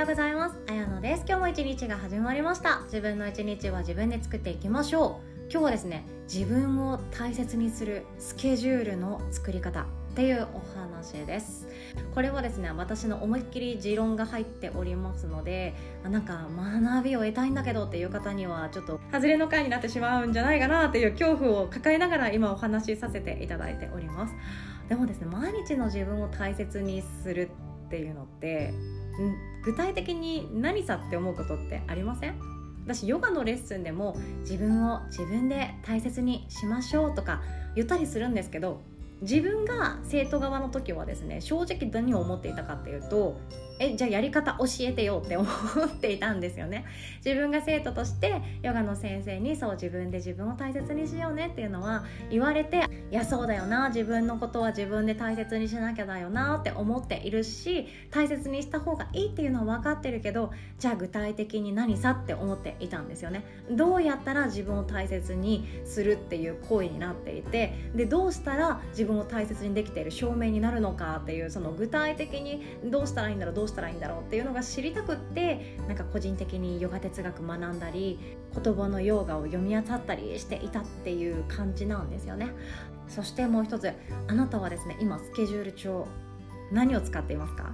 ようございます。あやのです。今日も一日が始まりました。自分の一日は自分で作っていきましょう。今日はですね自分を大切にするスケジュールの作り方っていうお話です。これはですね私の思いっきり持論が入っておりますのでなんか学びを得たいんだけどっていう方にはちょっと外れの回になってしまうんじゃないかなっていう恐怖を抱えながら今お話しさせていただいております。でもですね毎日の自分を大切にするっていうのって具体的に何さって思うことってありません？私ヨガのレッスンでも自分を自分で大切にしましょうとか言ったりするんですけど自分が生徒側の時はですね正直何を思っていたかっていうとえじゃあやり方教えてよって思っていたんですよね。自分が生徒としてヨガの先生にそう自分で自分を大切にしようねっていうのは言われていやそうだよな自分のことは自分で大切にしなきゃだよなって思っているし大切にした方がいいっていうのは分かってるけどじゃあ具体的に何さって思っていたんですよね。どうやったら自分を大切にするっていう行為になっていてでどうしたら自分を大切にできている証明になるのかっていうその具体的にどうしたらいいんだろうどうしたらいいんだろうっていうのが知りたくってなんか個人的にヨガ哲学学んだり言葉のヨーガを読み当たったりしていたっていう感じなんですよね。そしてもう一つあなたはですね今スケジュール帳何を使っていますか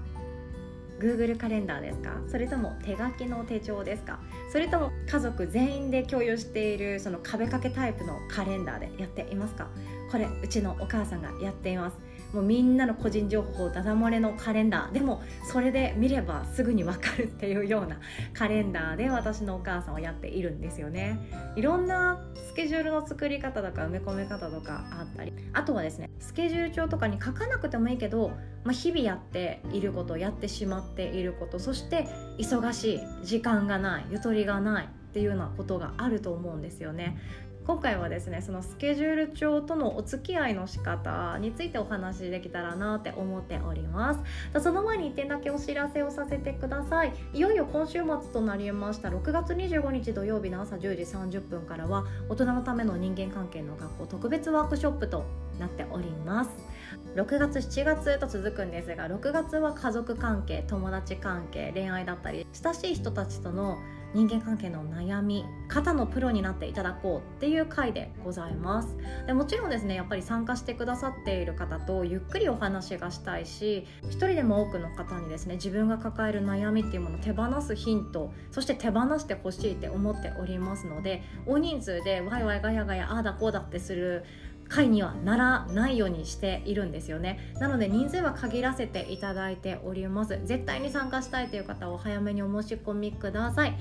？Google カレンダーですか？それとも手書きの手帳ですか？それとも家族全員で共有しているその壁掛けタイプのカレンダーでやっていますか？これうちのお母さんがやっています。もうみんなの個人情報ダダ漏れのカレンダー。でもそれで見ればすぐに分かるっていうようなカレンダーで私のお母さんはやっているんですよね。いろんなスケジュールの作り方とか埋め込め方とか。あったりあとはですねスケジュール帳とかに書かなくてもいいけど、まあ、日々やっていることやってしまっていることそして忙しい時間がないゆとりがないっていうようなことがあると思うんですよね。今回はですねそのスケジュール帳とのお付き合いの仕方についてお話しできたらなって思っております。その前に1点だけお知らせをさせてください。いよいよ今週末となりました。6月25日土曜日の朝10時30分からは大人のための人間関係の学校特別ワークショップとなっております。6月7月と続くんですが6月は家族関係友達関係恋愛だったり親しい人たちとの人間関係の悩み肩のプロになっていただこうっていう回でございます。でもちろんですねやっぱり参加してくださっている方とゆっくりお話がしたいし一人でも多くの方にですね自分が抱える悩みっていうものを手放すヒントそして手放してほしいって思っておりますので大人数でワイワイガヤガヤああだこうだってする会にはならないようにしているんですよね。なので人数は限らせていただいております。絶対に参加したいという方は早めにお申し込みください。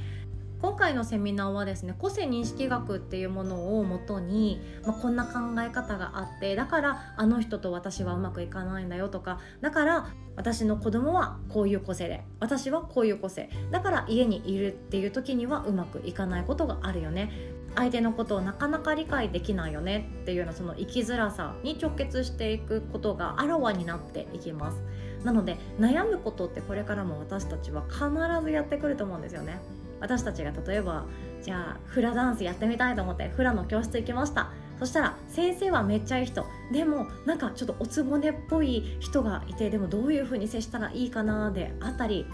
今回のセミナーはですね個性認識学っていうものをもとに、まあ、こんな考え方があってだからあの人と私はうまくいかないんだよとかだから私の子供はこういう個性で私はこういう個性だから家にいるっていう時にはうまくいかないことがあるよね。相手のことをなかなか理解できないよねっていうようなその生きづらさに直結していくことがあらわになっていきます。なので悩むことってこれからも私たちは必ずやってくると思うんですよね。私たちが例えばじゃあフラダンスやってみたいと思ってフラの教室行きました。そしたら先生はめっちゃいい人。でもなんかちょっとおつぼねっぽい人がいてでもどういう風に接したらいいかなであったり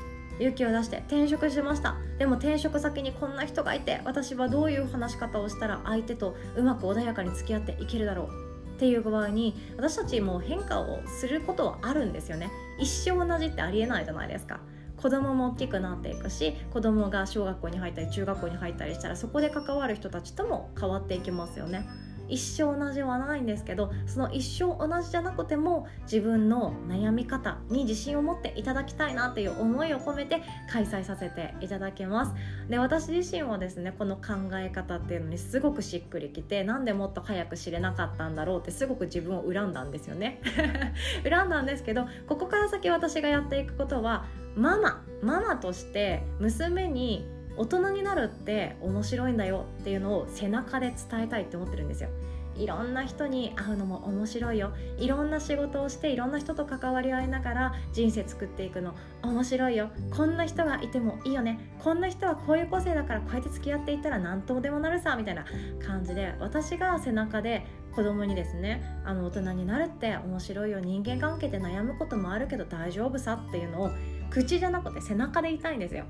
勇気を出して転職しました。でも転職先にこんな人がいて私はどういう話し方をしたら相手とうまく穏やかに付き合っていけるだろうっていう場合に私たちも変化をすることはあるんですよね。一生同じってありえないじゃないですか。子供も大きくなっていくし子供が小学校に入ったり中学校に入ったりしたらそこで関わる人たちとも変わっていきますよね。一生同じはないんですけどその一生同じじゃなくても自分の悩み方に自信を持っていただきたいなっていう思いを込めて開催させていただきます。で私自身はですねこの考え方っていうのにすごくしっくりきてなんでもっと早く知れなかったんだろうってすごく自分を恨んだんですよね。恨んだんですけどここから先私がやっていくことはママママとして娘に大人になるって面白いんだよっていうのを背中で伝えたいって思ってるんですよ。いろんな人に会うのも面白いよ。いろんな仕事をしていろんな人と関わり合いながら人生作っていくの面白いよ。こんな人がいてもいいよね。こんな人はこういう個性だからこうやって付き合っていったら何とでもなるさみたいな感じで私が背中で子供にですねあの大人になるって面白いよ。人間関係で悩むこともあるけど大丈夫さっていうのを口じゃなくて背中で言いたいんですよ。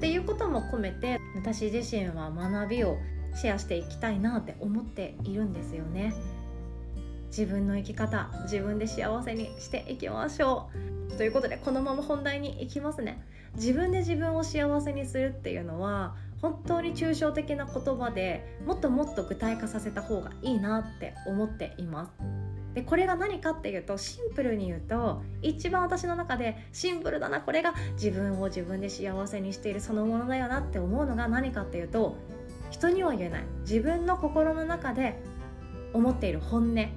っていうことも込めて私自身は学びをシェアしていきたいなって思っているんですよね。自分の生き方自分で幸せにしていきましょう。ということでこのまま本題に行きますね。自分で自分を幸せにするっていうのは本当に抽象的な言葉でもっともっと具体化させた方がいいなって思っています。でこれが何かっていうとシンプルに言うと一番私の中でシンプルだなこれが自分を自分で幸せにしているそのものだよなって思うのが何かっていうと人には言えない。自分の心の中で思っている本音。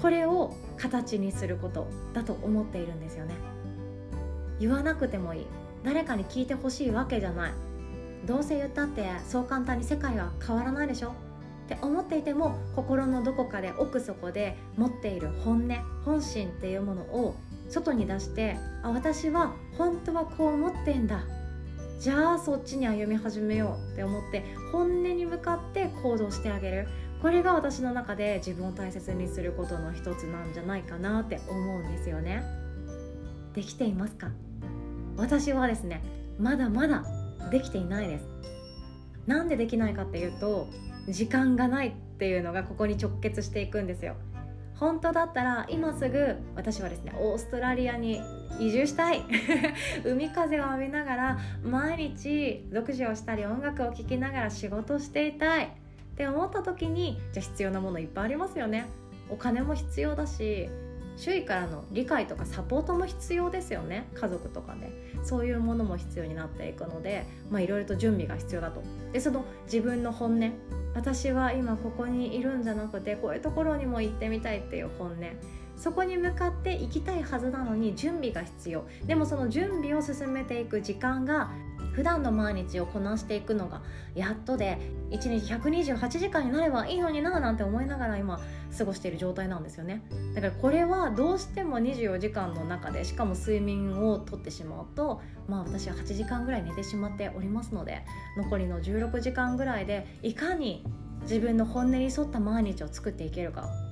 これを形にすることだと思っているんですよね。言わなくてもいい。誰かに聞いてほしいわけじゃない。どうせ言ったってそう簡単に世界は変わらないでしょ。って思っていても心のどこかで奥底で持っている本音本心っていうものを外に出してあ私は本当はこう思ってんだ。じゃあそっちに歩み始めようって思って本音に向かって行動してあげる。これが私の中で自分を大切にすることの一つなんじゃないかなって思うんですよね。できていますか？私はですねまだまだできていないです。なんでできないかっていうと時間がないっていうのがここに直結していくんですよ。本当だったら今すぐ私はですねオーストラリアに移住したい。海風を浴びながら毎日読書をしたり音楽を聴きながら仕事していたい。って思った時にじゃあ必要なものいっぱいありますよね。お金も必要だし周囲からの理解とかサポートも必要ですよね。家族とかでそういうものも必要になっていくのでいろいろと準備が必要だと。でその自分の本音。私は今ここにいるんじゃなくてこういうところにも行ってみたいっていう本音。そこに向かって行きたいはずなのに準備が必要。でもその準備を進めていく時間が普段の毎日をこなしていくのがやっとで1日128時間になればいいのにななんて思いながら今過ごしている状態なんですよね。だからこれはどうしても24時間の中でしかも睡眠をとってしまうとまあ私は8時間ぐらい寝てしまっておりますので残りの16時間ぐらいでいかに自分の本音に沿った毎日を作っていけるか。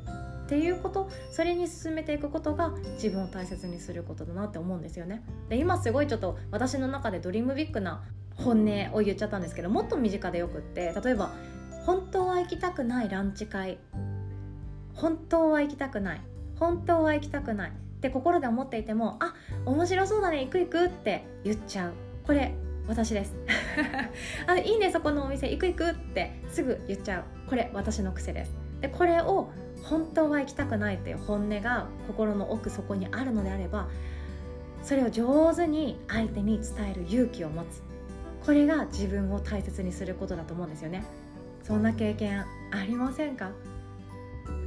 っていうことそれに進めていくことが自分を大切にすることだなって思うんですよね。で今すごいちょっと私の中でドリームビッグな本音を言っちゃったんですけどもっと身近でよくって例えば本当は行きたくないランチ会。本当は行きたくない。本当は行きたくない。って心で思っていてもあ面白そうだね行く行くって言っちゃう。これ私です。あいいねそこのお店行く行くってすぐ言っちゃう。これ私の癖です。でこれを本当は行きたくないっていう本音が心の奥底にあるのであればそれを上手に相手に伝える勇気を持つ。これが自分を大切にすることだと思うんですよね。そんな経験ありませんか？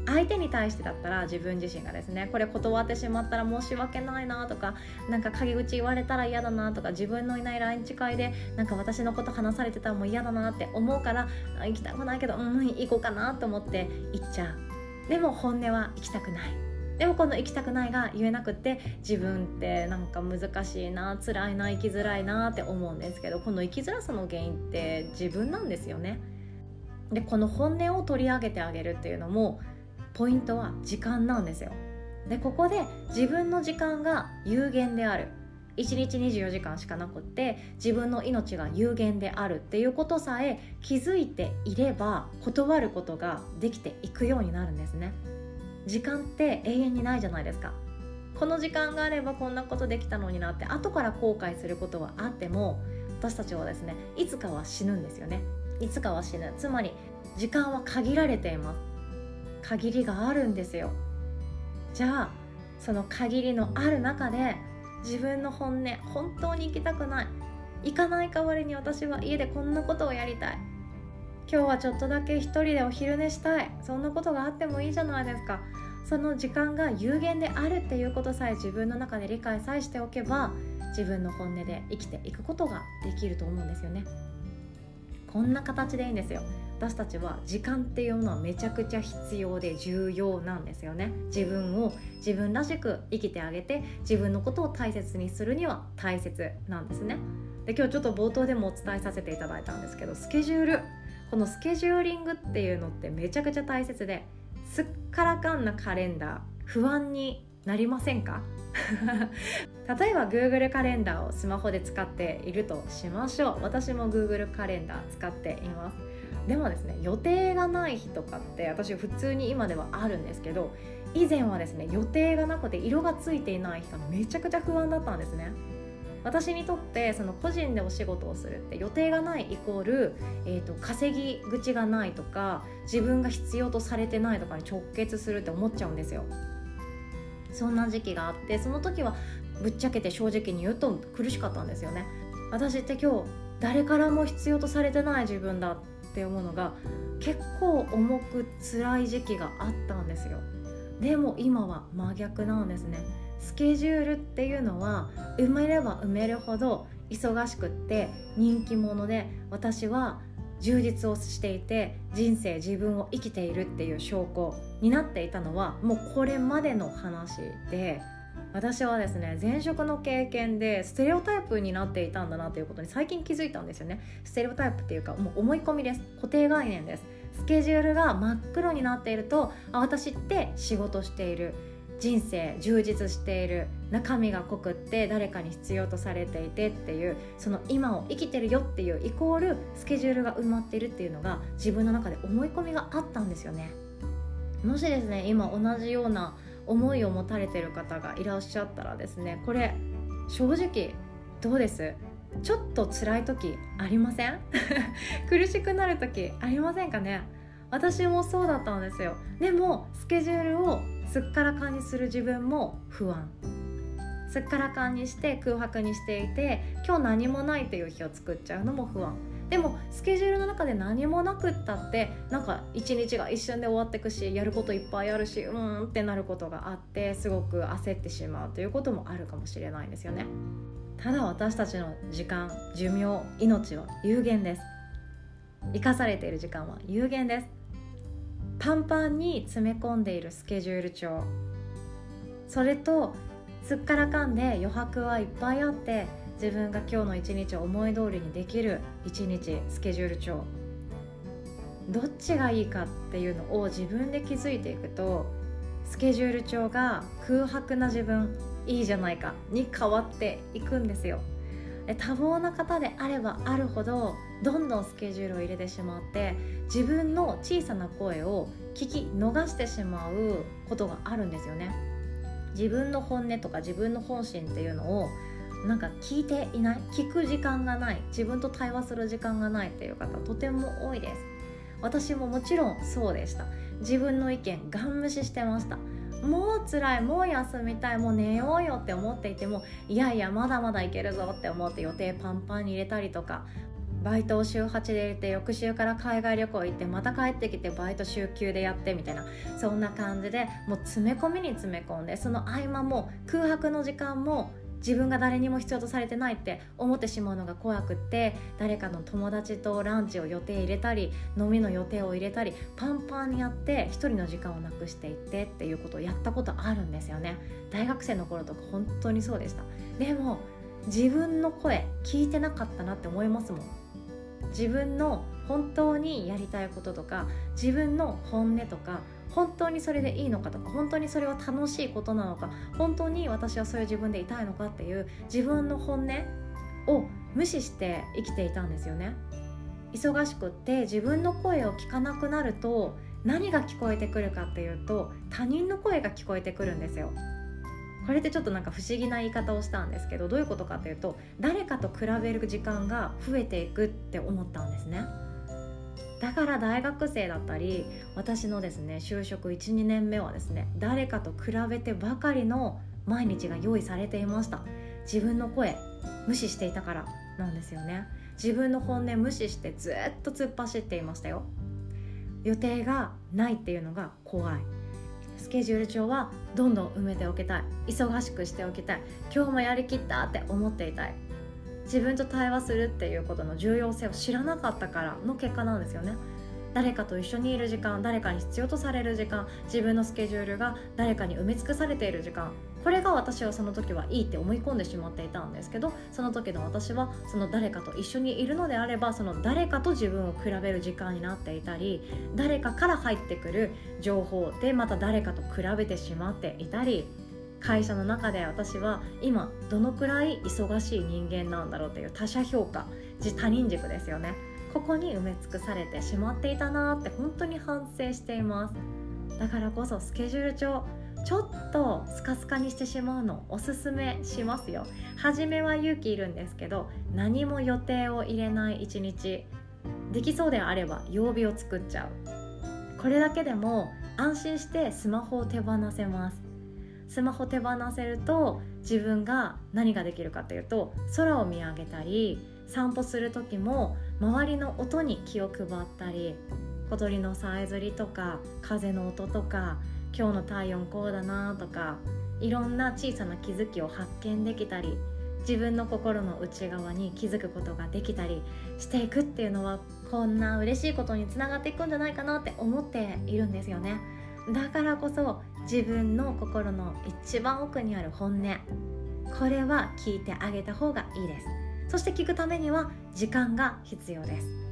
相手に対してだったら自分自身がですねこれ断ってしまったら申し訳ないなとかなんか陰口言われたら嫌だなとか自分のいないランチ会でなんか私のこと話されてたらもう嫌だなって思うから行きたくないけどうん行こうかなと思って行っちゃう。でも本音は行きたくない。でもこの行きたくないが言えなくって自分ってなんか難しいな辛いな生きづらいなって思うんですけどこの生きづらさの原因って自分なんですよね。でこの本音を取り上げてあげるっていうのもポイントは時間なんですよ。でここで自分の時間が有限である。1日24時間しかなくって自分の命が有限であるっていうことさえ気づいていれば断ることができていくようになるんですね。時間って永遠にないじゃないですか。この時間があればこんなことできたのになって後から後悔することはあっても私たちはですねいつかは死ぬんですよね。いつかは死ぬ。つまり時間は限られています。限りがあるんですよ。じゃあその限りのある中で自分の本音本当に行きたくない。行かない代わりに私は家でこんなことをやりたい。今日はちょっとだけ一人でお昼寝したい。そんなことがあってもいいじゃないですか。その時間が有限であるっていうことさえ自分の中で理解さえしておけば自分の本音で生きていくことができると思うんですよね。こんな形でいいんですよ。私たちは時間っていうのはめちゃくちゃ必要で重要なんですよね。自分を自分らしく生きてあげて自分のことを大切にするには大切なんですね。で今日ちょっと冒頭でもお伝えさせていただいたんですけどスケジュール。このスケジューリングっていうのってめちゃくちゃ大切ですっからかんなカレンダー不安になりませんか？例えば Google カレンダーをスマホで使っているとしましょう。私も Google カレンダー使っています。でもですね予定がない日とかって私普通に今ではあるんですけど以前はですね予定がなくて色がついていない日がめちゃくちゃ不安だったんですね。私にとってその個人でお仕事をするって予定がないイコール、えーと、稼ぎ口がないとか自分が必要とされてないとかに直結するって思っちゃうんですよ。そんな時期があってその時はぶっちゃけて正直に言うと苦しかったんですよね。私って今日誰からも必要とされてない自分だっって思うのが結構重く辛い時期があったんですよ。でも今は真逆なんですね。スケジュールっていうのは埋めれば埋めるほど忙しくって人気者で私は充実をしていて人生自分を生きているっていう証拠になっていたのはもうこれまでの話で。私はですね前職の経験でステレオタイプになっていたんだなということに最近気づいたんですよね。ステレオタイプっていうかもう思い込みです。固定概念です。スケジュールが真っ黒になっているとあ私って仕事している。人生充実している。中身が濃くって誰かに必要とされていてっていうその今を生きてるよっていうイコールスケジュールが埋まっているっていうのが自分の中で思い込みがあったんですよね。もしですね今同じような思いを持たれてる方がいらっしゃったらですねこれ正直どうです？ちょっと辛い時ありません？苦しくなる時ありませんかね？私もそうだったんですよ。でもスケジュールをすっからかんにする自分も不安。すっからかんにして空白にしていて今日何もないという日を作っちゃうのも不安。でもスケジュールの中で何もなくったってなんか一日が一瞬で終わってくしやることいっぱいあるしうーんってなることがあってすごく焦ってしまうということもあるかもしれないんですよね。ただ私たちの時間寿命命は有限です。生かされている時間は有限です。パンパンに詰め込んでいるスケジュール帳。それとすっからかんで余白はいっぱいあって自分が今日の一日を思い通りにできる一日スケジュール帳。どっちがいいかっていうのを自分で気づいていくとスケジュール帳が空白な自分いいじゃないかに変わっていくんですよ。多忙な方であればあるほどどんどんスケジュールを入れてしまって自分の小さな声を聞き逃してしまうことがあるんですよね。自分の本音とか自分の本心っていうのをなんか聞いていない？聞く時間がない？自分と対話する時間がないっていう方とても多いです。私ももちろんそうでした。自分の意見ガン無視してました。もう辛いもう休みたいもう寝ようよって思っていてもいやいやまだまだいけるぞって思って予定パンパンに入れたりとかバイトを週8で入れて翌週から海外旅行行ってまた帰ってきてバイト週9でやってみたいなそんな感じでもう詰め込みに詰め込んでその合間も空白の時間も自分が誰にも必要とされてないって思ってしまうのが怖くって誰かの友達とランチを予定入れたり飲みの予定を入れたりパンパンにやって一人の時間をなくしていってっていうことをやったことあるんですよね。大学生の頃とか本当にそうでした。でも自分の声聞いてなかったなって思いますもん。自分の本当にやりたいこととか自分の本音とか本当にそれでいいのかとか本当にそれは楽しいことなのか本当に私はそういう自分でいたいのかっていう自分の本音を無視して生きていたんですよね。忙しくって自分の声を聞かなくなると何が聞こえてくるかっていうと他人の声が聞こえてくるんですよ。これってちょっとなんか不思議な言い方をしたんですけどどういうことかっていうと誰かと比べる時間が増えていくって思ったんですね。だから大学生だったり私のですね就職12年目はですね誰かと比べてばかりの毎日が用意されていました。自分の声無視していたからなんですよね。自分の本音無視してずっと突っ走っていましたよ。予定がないっていうのが怖い。スケジュール帳はどんどん埋めておきたい。忙しくしておきたい。今日もやりきったって思っていたい。自分と対話するっていうことの重要性を知らなかったからの結果なんですよね。誰かと一緒にいる時間誰かに必要とされる時間自分のスケジュールが誰かに埋め尽くされている時間。これが私はその時はいいって思い込んでしまっていたんですけどその時の私はその誰かと一緒にいるのであればその誰かと自分を比べる時間になっていたり誰かから入ってくる情報でまた誰かと比べてしまっていたり会社の中で私は今どのくらい忙しい人間なんだろうという他者評価他人軸ですよね。ここに埋め尽くされてしまっていたなって本当に反省しています。だからこそスケジュール帳ちょっとスカスカにしてしまうのおすすめしますよ。初めは勇気いるんですけど何も予定を入れない一日。できそうであれば曜日を作っちゃう。これだけでも安心してスマホを手放せます。スマホ手放せると自分が何ができるかというと空を見上げたり散歩する時も周りの音に気を配ったり小鳥のさえずりとか風の音とか今日の体温こうだなとかいろんな小さな気づきを発見できたり自分の心の内側に気づくことができたりしていくっていうのはこんな嬉しいことにつながっていくんじゃないかなって思っているんですよね。だからこそ自分の心の一番奥にある本音。これは聞いてあげた方がいいです。そして聞くためには時間が必要です。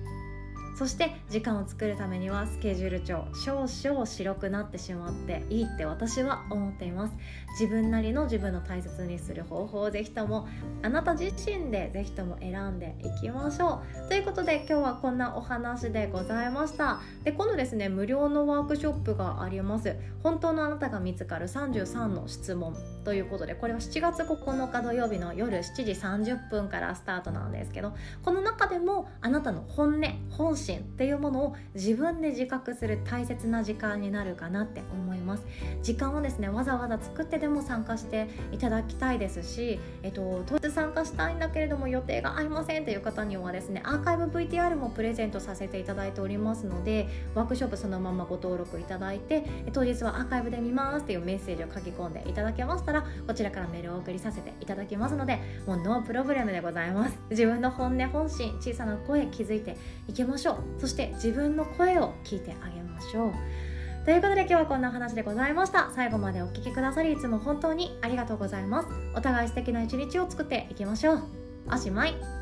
そして時間を作るためにはスケジュール帳少々白くなってしまっていいって私は思っています。自分なりの自分の大切にする方法をぜひともあなた自身でぜひとも選んでいきましょう。ということで今日はこんなお話でございました。で今度ですね無料のワークショップがあります。本当のあなたが見つかる33の質問ということでこれは7月9日土曜日の夜7時30分からスタートなんですけどこの中でもあなたの本音本心心っていうものを自分で自覚する大切な時間になるかなって思います。時間をですねわざわざ作ってでも参加していただきたいですし、えっと、当日参加したいんだけれども予定が合いませんという方にはですねアーカイブ VTR もプレゼントさせていただいておりますのでワークショップそのままご登録いただいて当日はアーカイブで見ますっていうメッセージを書き込んでいただけましたらこちらからメールを送りさせていただきますのでもうノープロブレムでございます。自分の本音本心小さな声気づいていきましょう。そして自分の声を聞いてあげましょう。ということで今日はこんな話でございました。最後までお聴きくださりいつも本当にありがとうございます。お互い素敵な一日を作っていきましょう。おしまい。